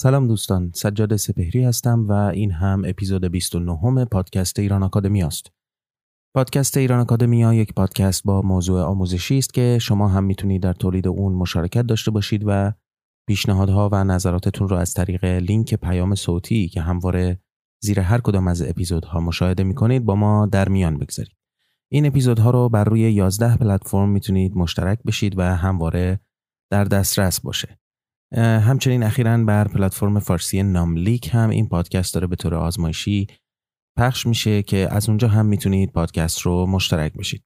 سلام دوستان سجاد سپهری هستم و این هم اپیزود 29 پادکست ایران آکادمی است پادکست ایران آکادمیا یک پادکست با موضوع آموزشی است که شما هم می‌تونید در تولید اون مشارکت داشته باشید و پیشنهادها و نظراتتون رو از طریق لینک پیام صوتی که همواره زیر هر کدام از اپیزودها مشاهده می‌کنید با ما در میان بگذارید. این اپیزودها رو بر روی 11 پلتفرم می‌تونید مشترک بشید و همواره در دسترس باشه. همچنین اخیرا بر پلتفرم فارسی ناملیک هم این پادکست داره به طور آزمایشی پخش میشه که از اونجا هم می‌تونید پادکست رو مشترک بشید.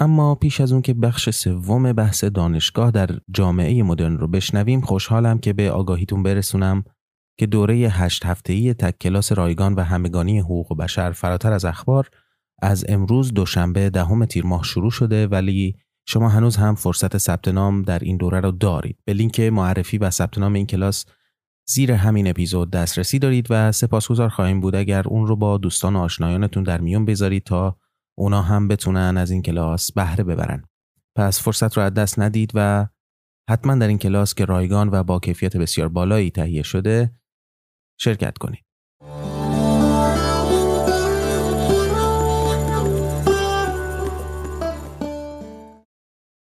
اما پیش از اون که بخش سوم بحث دانشگاه در جامعه مدرن رو بشنویم خوشحالم که به آگاهیتون برسونم که دوره هشت هفتهی تک کلاس رایگان و همگانی حقوق بشر فراتر از اخبار از امروز دوشنبه دهم تیر ماه شروع شده ولی شما هنوز هم فرصت ثبت نام در این دوره رو دارید. به لینک معرفی و ثبت نام این کلاس زیر همین اپیزود دسترسی دارید و سپاسگزار خواهیم بود اگر اون رو با دوستان و آشنایانتون در میون بذارید تا اونا هم بتونن از این کلاس بهره ببرن. پس فرصت رو از دست ندید و حتما در این کلاس که رایگان و با کیفیت بسیار بالایی تهیه شده شرکت کنید.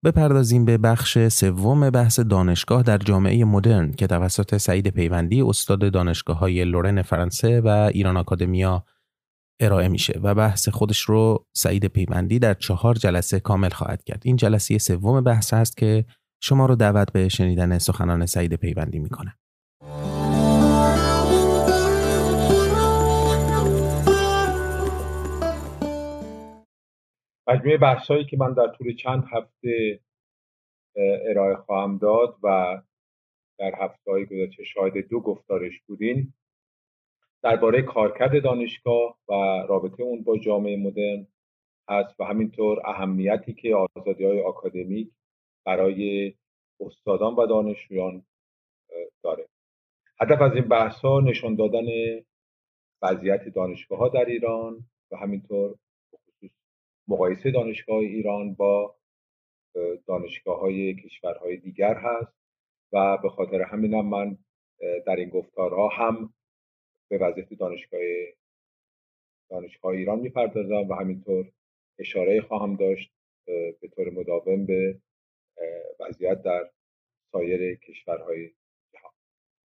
بپردازیم به بخش سوم بحث دانشگاه در جامعه مدرن که توسط سعید پیوندی استاد دانشگاه های لورن فرانسه و ایران آکادمیا ارائه میشه و بحث خودش رو سعید پیوندی در چهار جلسه کامل خواهد کرد. این جلسه سوم بحث است که شما رو دعوت به شنیدن سخنان سعید پیوندی می‌کنه. مجموعه بحثایی که من در طول چند هفته ارائه خواهم داد و در هفته های گذشته شاهد دو گفتارش بودین درباره کارکرد دانشگاه و رابطه اون با جامعه مدرن هست و همینطور اهمیتی که آزادی های آکادمیک برای استادان و دانشجویان داره. هدف از این بحث ها نشان دادن وضعیت دانشگاه ها در ایران و همینطور مقایسه دانشگاه ایران با دانشگاه های کشورهای دیگر هست و به خاطر همینم من در این گفتارها هم به وضعیت دانشگاه دانشگاه ایران می‌پردازم و همینطور اشاره خواهم داشت به طور مداوم به وضعیت در سایر کشورهای جهان.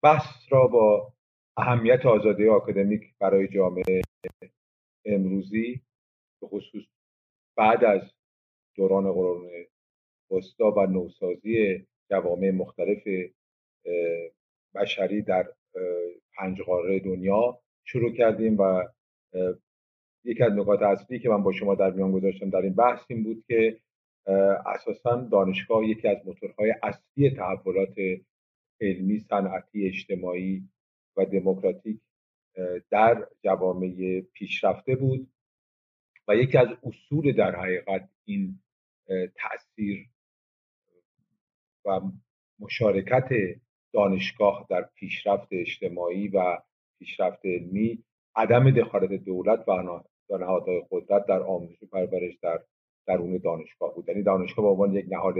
بحث را با اهمیت آزادی آکادمیک برای جامعه امروزی به خصوص بعد از دوران قرون وسطا و نوسازی جوامع مختلف بشری در پنج قاره دنیا شروع کردیم و یکی از نکات اصلی که من با شما در میان گذاشتم در این بحث این بود که اساسا دانشگاه یکی از موتورهای اصلی تحولات علمی صنعتی اجتماعی و دموکراتیک در جوامع پیشرفته بود. و یکی از اصول در حقیقت این تاثیر و مشارکت دانشگاه در پیشرفت اجتماعی و پیشرفت علمی عدم دخالت دولت و نهادهای قدرت در آموزش و پرورش در درون دانشگاه بود. یعنی دانشگاه به عنوان یک نهاد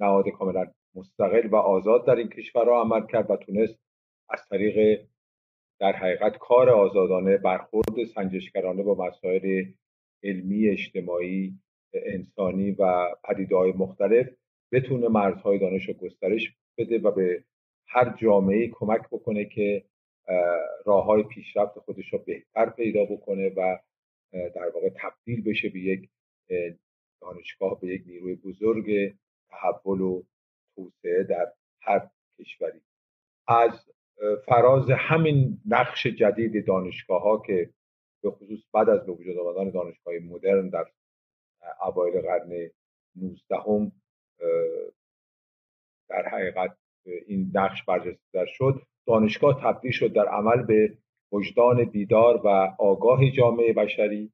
نهاد کاملا مستقل و آزاد در این کشورها عمل کرد و تونست از طریق در حقیقت کار آزادانه برخورد سنجشگرانه با مسائل علمی اجتماعی انسانی و پدیده های مختلف بتونه مرزهای دانش رو گسترش بده و به هر جامعه کمک بکنه که راه های پیشرفت خودش رو بهتر پیدا بکنه و در واقع تبدیل بشه به یک دانشگاه به یک نیروی بزرگ تحول و توسعه در هر کشوری. از فراز همین نقش جدید دانشگاه ها که به خصوص بعد از به وجود آمدن دانشگاه مدرن در اوایل قرن 19 در در حقیقت این نقش برجسته شد. دانشگاه تبدیل شد در عمل به وجدان بیدار و آگاه جامعه بشری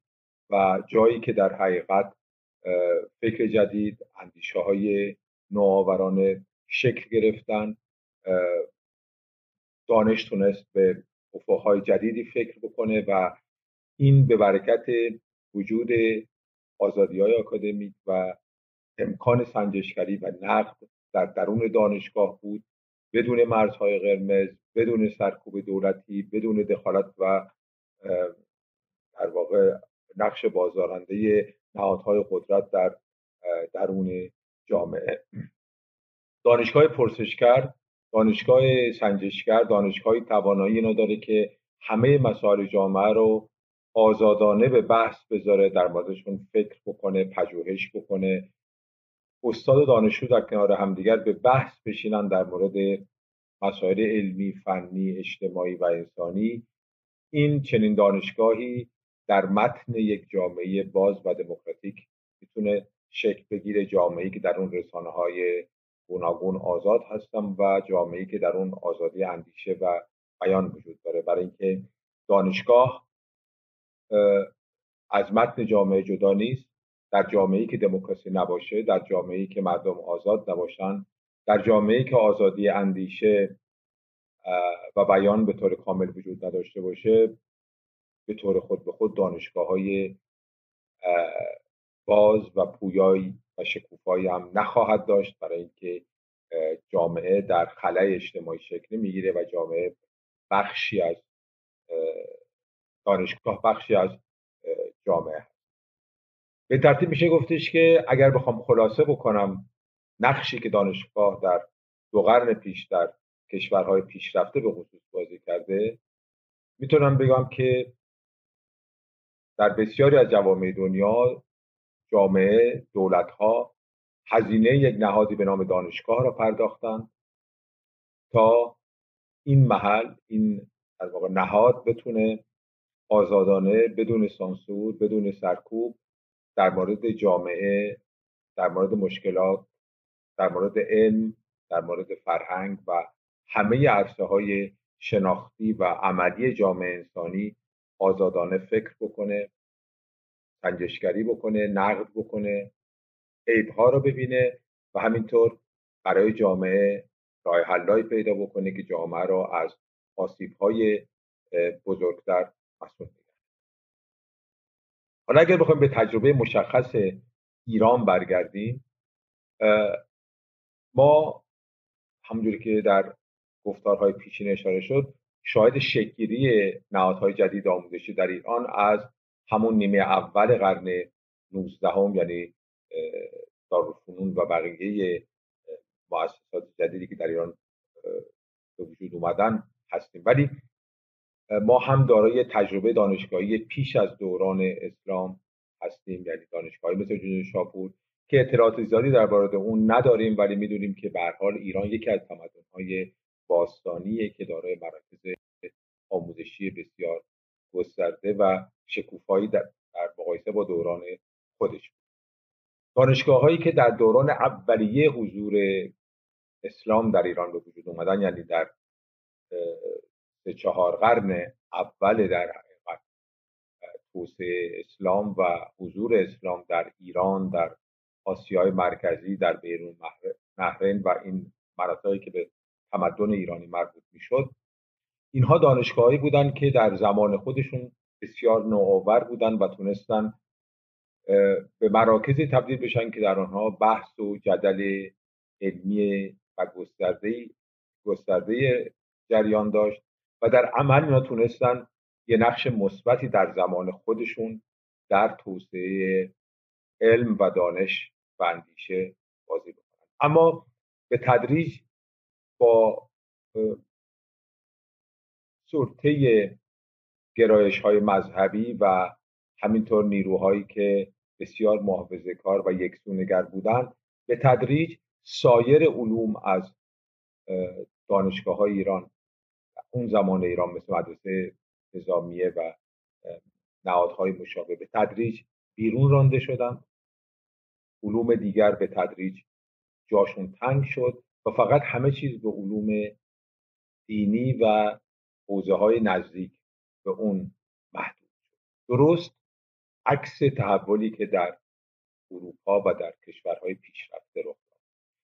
و جایی که در حقیقت فکر جدید اندیشه های نوآورانه شکل گرفتن. دانش تونست به افقهای جدیدی فکر بکنه و این به برکت وجود آزادی های اکادمیک و امکان سنجشگری و نقد در درون دانشگاه بود. بدون مرزهای قرمز بدون سرکوب دولتی بدون دخالت و در واقع نقش بازارنده نهادهای قدرت در درون جامعه. دانشگاه پرسشگر دانشگاه سنجشگر دانشگاه توانایی اینا که همه مسائل جامعه رو آزادانه به بحث بذاره در موردشون فکر بکنه پژوهش بکنه. استاد و دانشجو در کنار همدیگر به بحث بشینن در مورد مسائل علمی فنی اجتماعی و انسانی. این چنین دانشگاهی در متن یک جامعه باز و دموکراتیک می‌تونه شکل بگیره. جامعه‌ای که در اون رسانه های گوناگون آزاد هستن و جامعه‌ای که در اون آزادی اندیشه و بیان وجود داره. برای اینکه دانشگاه از متن جامعه جدا نیست. در جامعه‌ای که دموکراسی نباشه در جامعه‌ای که مردم آزاد نباشن در جامعه‌ای که آزادی اندیشه و بیان به طور کامل وجود نداشته باشه به طور خود به خود دانشگاه های باز و پویایی و شکوفایی هم نخواهد داشت برای اینکه جامعه در خلای اجتماعی شکل می‌گیره و جامعه بخشی از دانشگاه بخشی از جامعه. به ترتیب میشه گفتش که اگر بخوام خلاصه بکنم نقشی که دانشگاه در دو قرن پیش در کشورهای پیشرفته به خصوص بازی کرده می‌تونم بگم که در بسیاری از جوامع دنیا جامعه دولتها هزینه یک نهادی به نام دانشگاه را پرداختند تا این محل این در واقع نهاد بتونه آزادانه بدون سانسور بدون سرکوب در مورد جامعه در مورد مشکلات در مورد علم در مورد فرهنگ و همه عرصه های شناختی و عملی جامعه انسانی آزادانه فکر بکنه سنجشگری بکنه نقد بکنه عیبها رو ببینه و همینطور برای جامعه راه حلایی پیدا بکنه که جامعه را از های بزرگتر مسئول بگیره حالا اگر بخوایم به تجربه مشخص ایران برگردیم ما همونجوری که در گفتارهای پیشین اشاره شد شاهد شکلگیری نهادهای جدید آموزشی در ایران از همون نیمه اول قرن 19 هم یعنی دارالفنون و بقیه مؤسسات جدیدی که در ایران به وجود اومدن هستیم. ولی ما هم دارای تجربه دانشگاهی پیش از دوران اسلام هستیم یعنی دانشگاهی مثل جنوب شاپور که اطلاعات زیادی در مورد اون نداریم ولی می‌دونیم که به حال ایران یکی از تمدن‌های باستانیه که دارای مراکز آموزشی بسیار گسترده و شکوفایی در, مقایسه با دوران خودش دانشگاه هایی که در دوران اولیه حضور اسلام در ایران به وجود اومدن یعنی در سه چهار قرن اول در حقیقت توسعه اسلام و حضور اسلام در ایران در آسیای مرکزی در بیرون نهرین و این مناطقی که به تمدن ایرانی مربوط می‌شد. اینها دانشگاهی بودند که در زمان خودشون بسیار نوآور بودن و تونستن به مراکزی تبدیل بشن که در آنها بحث و جدل علمی و گسترده گسترده جریان داشت. و در عمل اینا تونستن یه نقش مثبتی در زمان خودشون در توسعه علم و دانش و اندیشه بازی بکنن. اما به تدریج با سرطه گرایش های مذهبی و همینطور نیروهایی که بسیار محافظه کار و یکسونگر بودند به تدریج سایر علوم از دانشگاه های ایران اون زمان ایران مثل مدرسه نظامیه و نهادهای مشابه به تدریج بیرون رانده شدن. علوم دیگر به تدریج جاشون تنگ شد و فقط همه چیز به علوم دینی و حوزه های نزدیک به اون محدود درست عکس تحولی که در اروپا و در کشورهای پیشرفته رخ داد.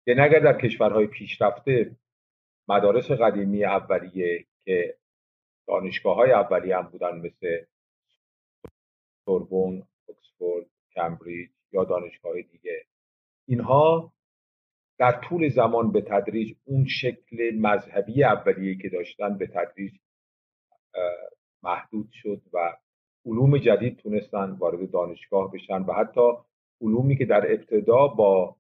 یعنی اگر در کشورهای پیشرفته مدارس قدیمی اولیه که دانشگاه های اولیه هم بودن مثل سوربون، اکسفورد، کمبریج یا دانشگاه دیگه. اینها در طول زمان به تدریج اون شکل مذهبی اولیه که داشتن به تدریج محدود شد و علوم جدید تونستن وارد دانشگاه بشن و حتی علومی که در ابتدا با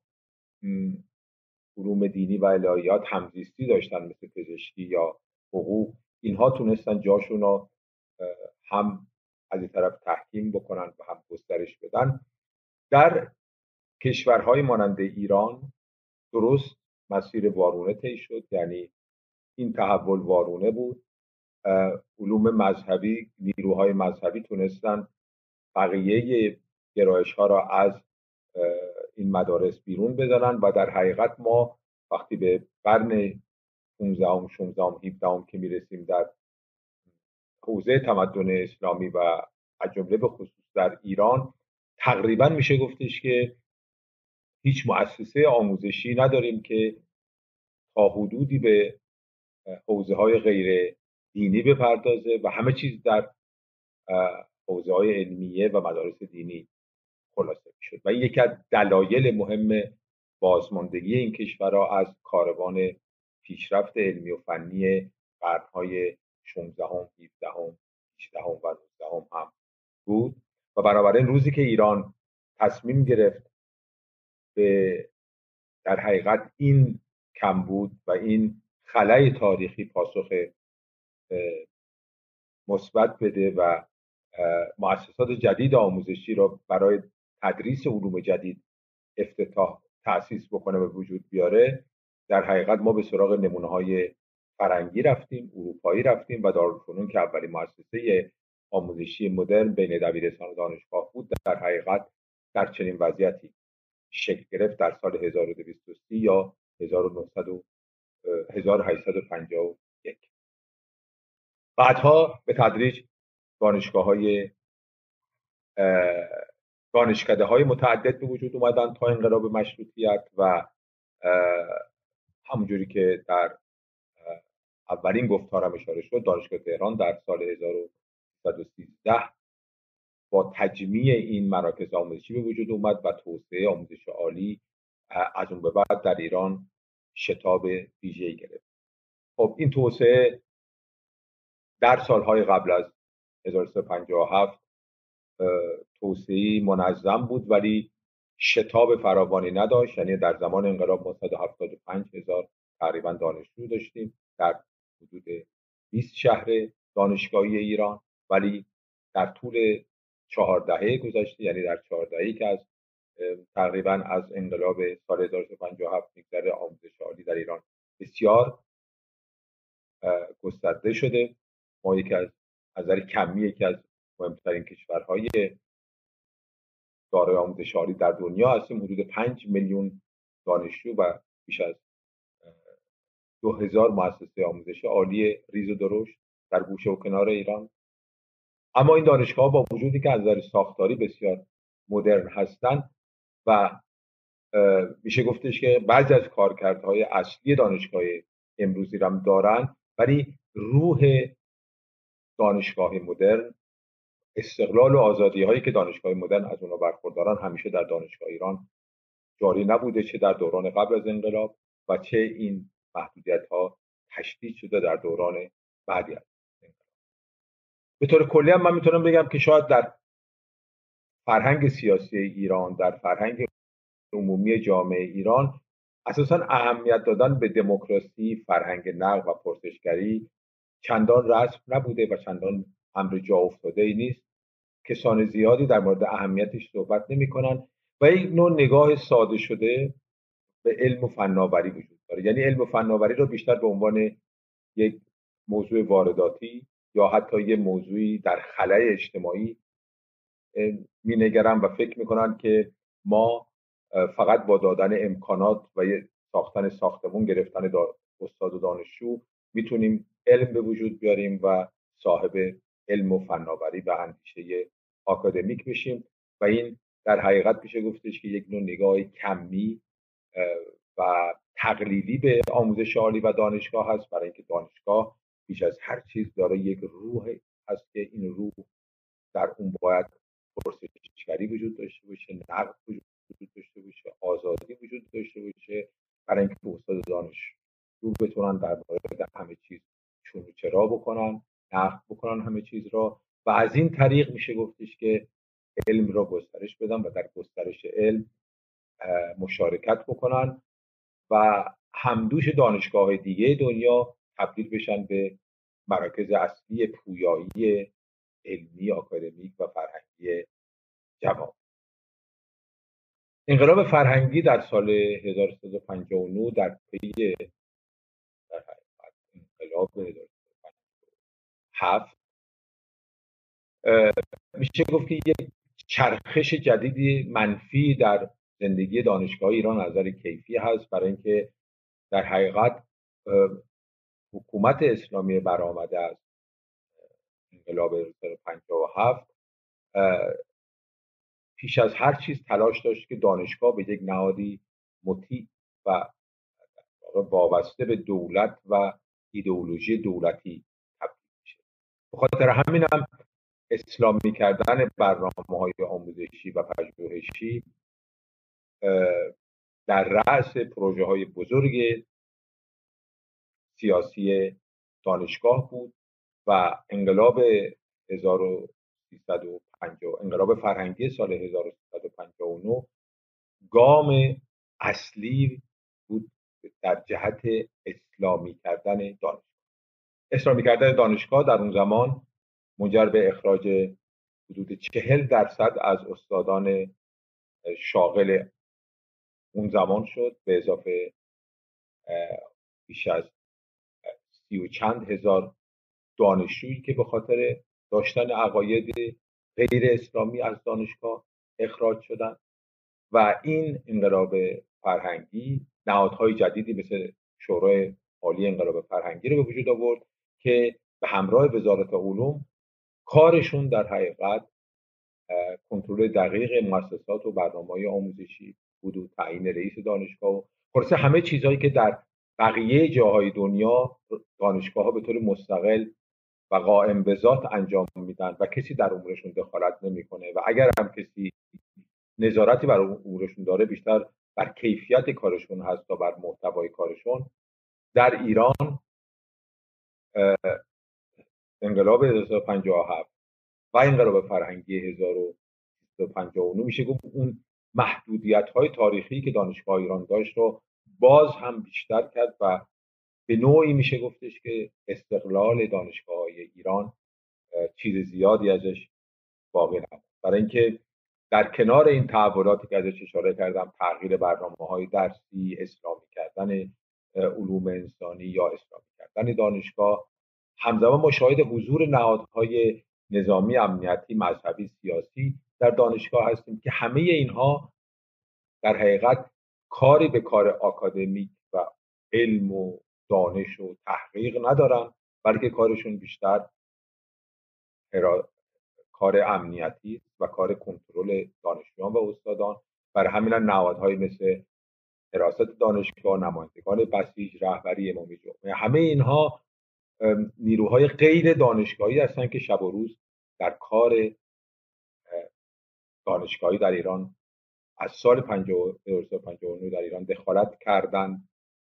علوم دینی و الهیات همزیستی داشتن مثل پزشکی یا حقوق. اینها تونستن جاشون رو هم از این طرف تحکیم بکنن و هم گسترش بدن. در کشورهای مانند ایران درست مسیر وارونه طی شد یعنی این تحول وارونه بود. علوم مذهبی نیروهای مذهبی تونستن بقیه گرایش ها را از این مدارس بیرون بزنن و در حقیقت ما وقتی به قرن 15 16 17 که می‌رسیم در حوزه تمدن اسلامی و از جمله به خصوص در ایران تقریبا میشه گفتش که هیچ مؤسسه آموزشی نداریم که تا حدودی به حوزه های غیر دینی بپردازه و همه چیز در حوزه های علمیه و مدارس دینی. خلاصه شد و این یکی از دلایل مهم بازماندگی این کشورها از کاروان پیشرفت علمی و فنی قرنهای 16 هم 17 هم 18 هم و 19 هم بود. و بنابراین روزی که ایران تصمیم گرفت به در حقیقت این کم بود و این خلای تاریخی پاسخ مثبت بده و مؤسسات جدید آموزشی رو برای تدریس علوم جدید افتتاح تأسیس بکنه و وجود بیاره در حقیقت ما به سراغ نمونه های فرنگی رفتیم اروپایی رفتیم و دارالفنون که اولین مؤسسه آموزشی مدرن بین دبیرستان و دانشگاه بود در حقیقت در چنین وضعیتی شکل گرفت در سال 1230 یا 1851 بعدها به تدریج دانشگاه های دانشکده های متعدد به وجود اومدن تا انقلاب مشروطیت و همونجوری که در اولین گفتارم اشاره شد دانشگاه تهران در سال 1313 با تجمیع این مراکز آموزشی به وجود اومد و توسعه آموزش عالی از اون به بعد در ایران شتاب ویژه‌ای گرفت. خب این توسعه در سالهای قبل از 1357 توسعه منظم بود ولی شتاب فراوانی نداشت. یعنی در زمان انقلاب ما 175 هزار تقریبا دانشجو داشتیم. در حدود 20 شهر دانشگاهی ایران. ولی در طول چهار دهه گذشته یعنی در چهار دهه‌ای که از تقریبا از انقلاب سال 1957 میگذره آموزش عالی در ایران بسیار گسترده شده. ما یکی از نظر کمی یکی از مهمترین کشورهای دارای آموزش عالی در دنیا هستیم. حدود 5 میلیون دانشجو و بیش از دو هزار مؤسسه آموزش عالی ریز و درشت در گوشه و کنار ایران. اما این دانشگاه با وجودی که از نظر ساختاری بسیار مدرن هستند و میشه گفتش که بعضی از کارکردهای اصلی دانشگاه امروزی هم دارن ولی روح دانشگاه مدرن استقلال و آزادی هایی که دانشگاه مدرن از اونها برخوردارن همیشه در دانشگاه ایران جاری نبوده چه در دوران قبل از انقلاب و چه این محدودیت ها تشدید شده در دوران بعدی از انقلاب. به طور کلی هم من می‌تونم بگم که شاید در فرهنگ سیاسی ایران در فرهنگ عمومی جامعه ایران اساسا اهمیت دادن به دموکراسی فرهنگ نقد و پرسشگری چندان رسم نبوده و چندان امر جا افتاده ای نیست. کسان زیادی در مورد اهمیتش صحبت نمی کنن و یک نوع نگاه ساده شده به علم و فناوری وجود داره. یعنی علم و فناوری رو بیشتر به عنوان یک موضوع وارداتی یا حتی یه موضوعی در خلای اجتماعی مینگرن و فکر می‌کنن که ما فقط با دادن امکانات و ساختن ساختمون گرفتن استاد و دانشجو می‌تونیم علم به وجود بیاریم و صاحب علم و فناوری و اندیشه آکادمیک بشیم و این در حقیقت میشه گفتش که یک نوع نگاه کمی و تقلیدی به آموزش عالی و دانشگاه هست. برای اینکه دانشگاه بیش از هر چیز داره یک روح هست که این روح در اون باید پرسشگری وجود داشته باشه نقد وجود داشته باشه آزادی وجود داشته باشه. برای اینکه استاد دانش رو بتونن در مورد همه چیز چون چرا بکنن نقد بکنن همه چیز را. و از این طریق میشه گفتش که علم را گسترش بدن و در گسترش علم مشارکت بکنن و همدوش دانشگاه دیگه دنیا تبدیل بشن به مراکز اصلی پویایی علمی آکادمیک و فرهنگی جوان. انقلاب فرهنگی در سال 1359 در پی در انقلاب 1357 میشه گفت که یک چرخش جدیدی منفی در زندگی دانشگاه ایران نظر کیفی هست برای اینکه در حقیقت حکومت اسلامی برآمده از انقلاب 57 پیش از هر چیز تلاش داشت که دانشگاه به یک نهادی مطیع و وابسته به دولت و ایدئولوژی دولتی تبدیل میشه به خاطر همینم اسلامی کردن برنامه های آموزشی و پژوهشی در رأس پروژه های بزرگ سیاسی دانشگاه بود و انقلاب 1350 انقلاب فرهنگی سال 1359 گام اصلی بود در جهت اسلامی کردن دانشگاه. اسلامی کردن دانشگاه در اون زمان منجر به اخراج حدود چهل درصد از استادان شاغل اون زمان شد به اضافه بیش از سی و چند هزار دانشجویی که به خاطر داشتن عقاید غیر اسلامی از دانشگاه اخراج شدن و این انقلاب فرهنگی نهادهای جدیدی مثل شورای عالی انقلاب فرهنگی رو به وجود آورد که به همراه وزارت علوم کارشون در حقیقت کنترل دقیق مؤسسات و برنامه آموزشی بود و تعیین رئیس دانشگاه و خلاصه همه چیزهایی که در بقیه جاهای دنیا دانشگاه ها به طور مستقل و قائم به ذات انجام میدن و کسی در امورشون دخالت نمی‌کنه و اگر هم کسی نظارتی بر امورشون داره بیشتر بر کیفیت کارشون هست تا بر محتوای کارشون. در ایران انقلاب 1357 و انقلاب فرهنگی 1359 میشه گفت اون محدودیت های تاریخی که دانشگاه ایران داشت رو باز هم بیشتر کرد و به نوعی میشه گفتش که استقلال دانشگاه های ایران چیز زیادی ازش باقی نموند برای اینکه در کنار این تحولاتی که ازش اشاره کردم تغییر برنامه های درسی اسلامی کردن علوم انسانی یا اسلامی کردن دانشگاه همزمان ما شاهد حضور نهادهای نظامی امنیتی مذهبی سیاسی در دانشگاه هستیم که همه اینها در حقیقت کاری به کار آکادمیک و علم و دانش و تحقیق ندارن بلکه کارشون بیشتر کار امنیتی و کار کنترل دانشجویان و استادان. برای همین نهادهایی مثل حراست دانشگاه نمایندگان بسیج رهبری امامی جمعه همه اینها نیروهای غیر دانشگاهی هستن که شب و روز در کار دانشگاهی در ایران از سال 1959 در ایران دخالت کردن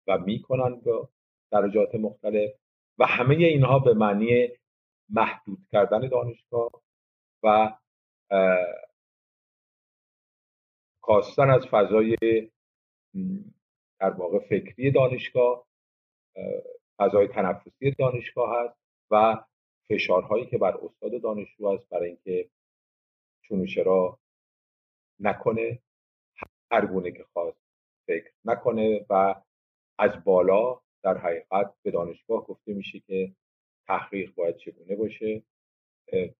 و می‌کنن به درجات مختلف و همه اینها به معنی محدود کردن دانشگاه و کاستن از فضای در واقع فکری دانشگاه فضای تنفسی دانشگاه هست و فشارهایی که بر استاد دانشجو هست برای اینکه چون چرا نکنه هر گونه که خواست فکر نکنه و از بالا در حقیقت به دانشگاه گفته میشه که تحقیق باید چگونه باشه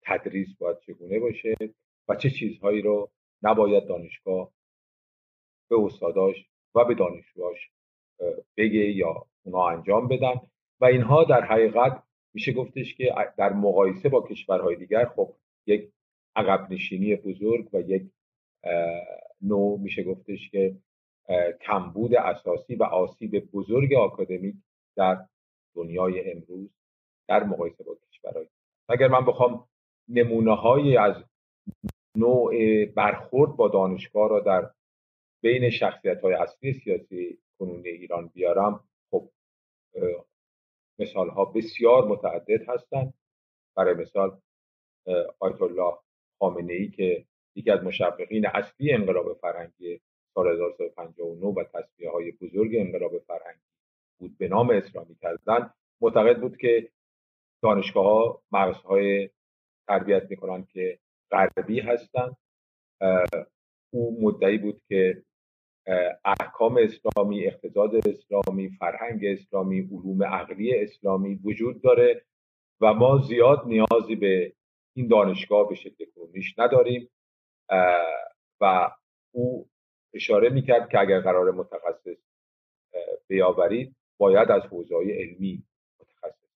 تدریس باید چگونه باشه و چه چیزهایی رو نباید دانشگاه به استاداش و به دانشجوهاش بگه یا اونا انجام بدن. و اینها در حقیقت میشه گفتش که در مقایسه با کشورهای دیگر خب یک عقب نشینی بزرگ و یک نوع میشه گفتش که کمبود اساسی و آسیب بزرگ آکادمیک در دنیای امروز در مقایسه با کشورهای اگر من بخوام نمونه های از نوع برخورد با دانشگاه را در بین شخصیت های اصلی سیاسی کنونی ایران بیارم خب مثال ها بسیار متعدد هستند. برای مثال آیت الله خامنه ای که یکی از مشوقین اصلی انقلاب فرهنگی سال 1359 و تصویه های بزرگ انقلاب فرهنگی بود به نام اسلامی کردن معتقد بود که دانشگاه ها مغزهای تربیت می‌کنن که غربی هستند. او مدعی بود که احکام اسلامی اقتصاد اسلامی فرهنگ اسلامی علوم عقلی اسلامی وجود داره و ما زیاد نیازی به این دانشگاه به شکل کنونیش نداریم. و او اشاره می‌کرد که اگر قرار متخصص بیاورید باید از حوزه علمی متخصص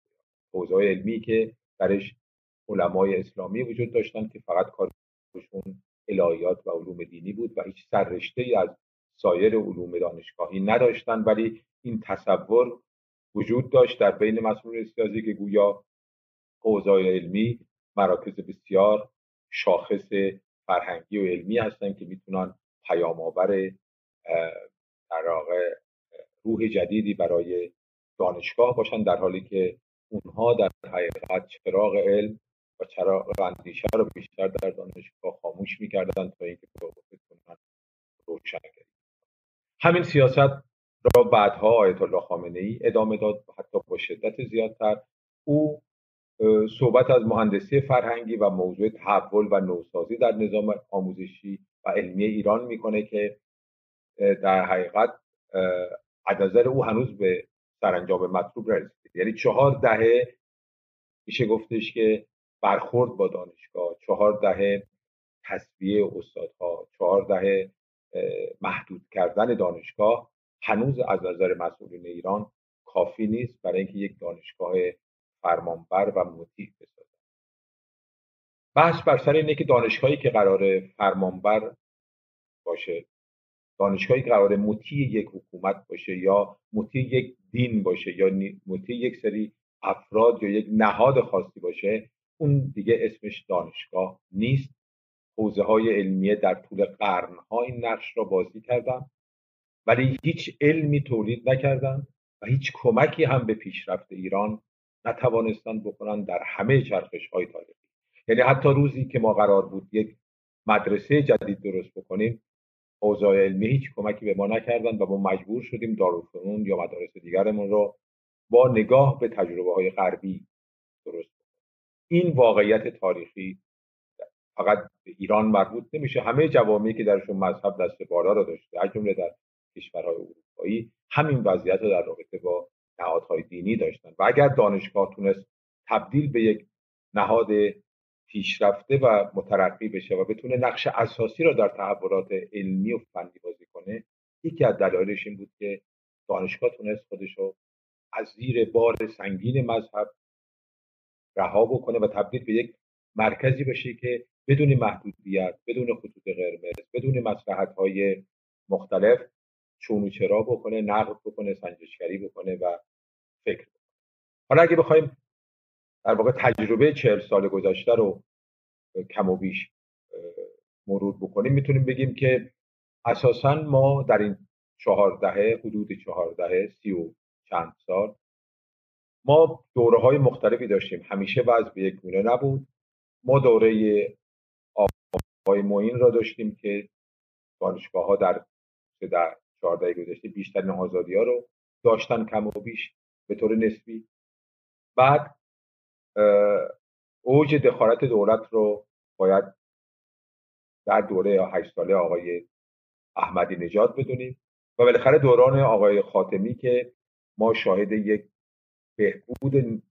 حوزه علمی که درش علمای اسلامی وجود داشتن که فقط کارشون الهیات و علوم دینی بود و هیچ سررشته از سایر علوم دانشگاهی نداشتن ولی این تصور وجود داشت در بین مسئول سیاسی که گویا حوزه علمی مراکز بسیار شاخص فرهنگی و علمی هستند که می‌تونن پیام آور در روح جدیدی برای دانشگاه باشن در حالی که اونها در حقیقت چراغ علم و چراغ اندیشه رو بیشتر در دانشگاه خاموش می‌کردن تا اینکه بتونن روشن همین سیاست را بعدها آیت الله خامنه ای ادامه داد حتی با شدت زیادتر. او صحبت از مهندسی فرهنگی و موضوع تحول و نوسازی در نظام آموزشی و علمی ایران می‌کنه که در حقیقت از او هنوز به سرانجام مطلوب رسید یعنی چهار دهه میشه گفتش که برخورد با دانشگاه چهار دهه تصویه استادها چهار دهه محدود کردن دانشگاه هنوز از نظر مسئولین ایران کافی نیست برای اینکه یک دانشگاه فرمانبر و مطیع بسازن. بحث بر سر اینه که دانشگاهی که قرار فرمانبر باشه دانشگاهی که قرار مطیع یک حکومت باشه یا مطیع یک دین باشه یا مطیع یک سری افراد یا یک نهاد خاصی باشه اون دیگه اسمش دانشگاه نیست. حوزه های علمیه در طول قرنها این نقش را بازی کردن ولی هیچ علمی تولید نکردن و هیچ کمکی هم به پیشرفت ایران نتوانستن بکنن در همه چرخش های تاریخی. یعنی حتی روزی که ما قرار بود یک مدرسه جدید درست بکنیم اوضاع علمی هیچ کمکی به ما نکردن و ما مجبور شدیم دارالفنون یا مدارس دیگرمون رو با نگاه به تجربه های غربی درست این واقعیت تاریخی فقط به ایران مربوط نمیشه. همه جوامعی که درشون مذهب دست بالا رو داشته از جمله در کشورهای اروپایی همین وضعیت رو در رابطه با نهادهای دینی داشتن. و اگر دانشگاه تونست تبدیل به یک نهاد پیشرفته و مترقی بشه و بتونه نقش اساسی را در تحولات علمی و فنی بازی کنه یکی از دلایلش این بود که دانشگاه تونست خودش رو از زیر بار سنگین مذهب رها بکنه و تبدیل به یک مرکزی بشه که بدون محدودیت بدون خطوط قرمز بدون مسلحت های مختلف چون و چرا بکنه نقد بکنه سنجشگری بکنه و فکر بکنه. حالا اگه بخوایم در واقع تجربه چهل سال گذشته رو کم و بیش مرور بکنیم می‌تونیم بگیم که اساسا ما در این چهار دهه حدود چهار دهه سی و چند سال ما دوره های مختلفی داشتیم. همیشه وضع به یک گونه نبود. ما دوره آقای معین را داشتیم که دانشگاه ها در در چهارده گذشته بیشترین آزادی ها رو داشتن کم و بیش به طور نسبی. بعد اوج دخالت دولت رو باید در دوره هشت ساله آقای احمدی نجات بدونیم و بالاخره دوران آقای خاتمی که ما شاهد یک بهبود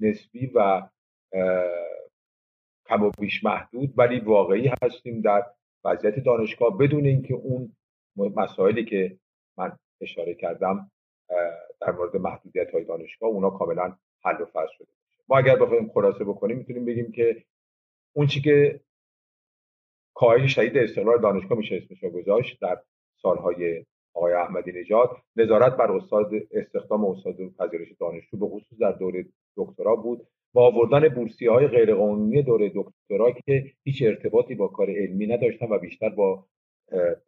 نسبی و کم و بیش محدود ولی واقعی هستیم در وضعیت دانشگاه بدون اینکه اون مسائلی که من اشاره کردم در مورد محدودیت های دانشگاه اونا کاملا حل و فصل شده ما اگر بخوایم خلاصه بکنیم می‌تونیم بگیم که اون چی که کاهش شدید استقلال دانشگاه میشه اسمش گذاشت در سالهای آقای احمدی نژاد. نظارت بر استاد استخدام استاد پذیرش دانشجو به خصوص در دوره دکترا بود. با آوردن بورسیه های غیرقانونی دوره دکترا که هیچ ارتباطی با کار علمی نداشتن و بیشتر با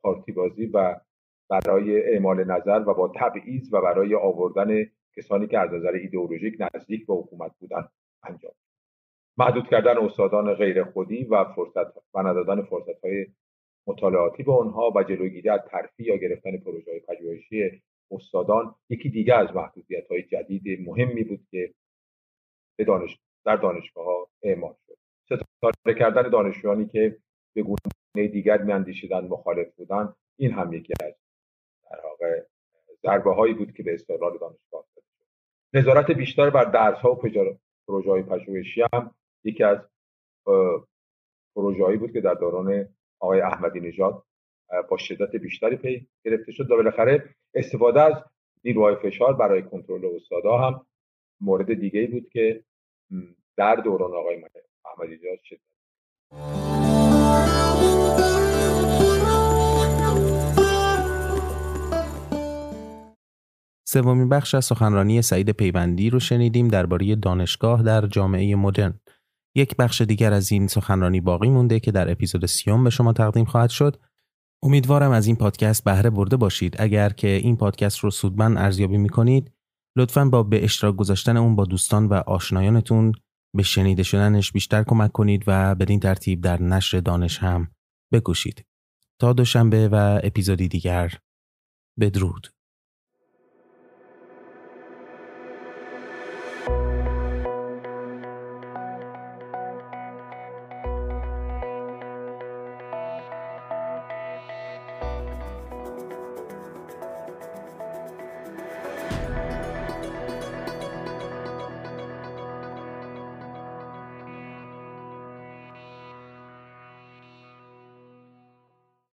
پارتی بازی و برای اعمال نظر و با تبعیض و برای آوردن کسانی که از نظر ایدئولوژیک نزدیک به حکومت بودن انجام محدود کردن استادان غیر خودی و فرصت و ندادن فرصت های مطالعاتی به آنها و جلوگیری از ترفیع یا گرفتن پروژه های پژوهشی استادان یکی دیگه از محدودیت های جدید مهمی بود که به دانش در دانشگاه ها اعمال شد. ستاره کردن دانشجویانی که به گونه دیگر میاندیشیدن مخالف بودن این هم یکی از در واقع ضربه هایی بود که به استقلال دانشگاه شد. نظارت بیشتر بر درس ها و پروژه های پژوهشی هم یکی از پروژه بود که در دوران آقای احمدی نژاد با شدت بیشتری پی گرفته شد و بالاخره استفاده از نیروهای فشار برای کنترل استادا هم مورد دیگه بود که در دوران آقای احمدی نژاد شد سومین بخش از سخنرانی سعید پیوندی رو شنیدیم درباره دانشگاه در جامعه مدرن. یک بخش دیگر از این سخنرانی باقی مونده که در اپیزود سیوم به شما تقدیم خواهد شد. امیدوارم از این پادکست بهره برده باشید. اگر که این پادکست رو سودمند ارزیابی می‌کنید لطفا با به اشتراک گذاشتن اون با دوستان و آشنایانتون به شنیده شدنش بیشتر کمک کنید و بدین ترتیب در نشر دانش هم بکوشید. تا دوشنبه و اپیزودی دیگر بدرود.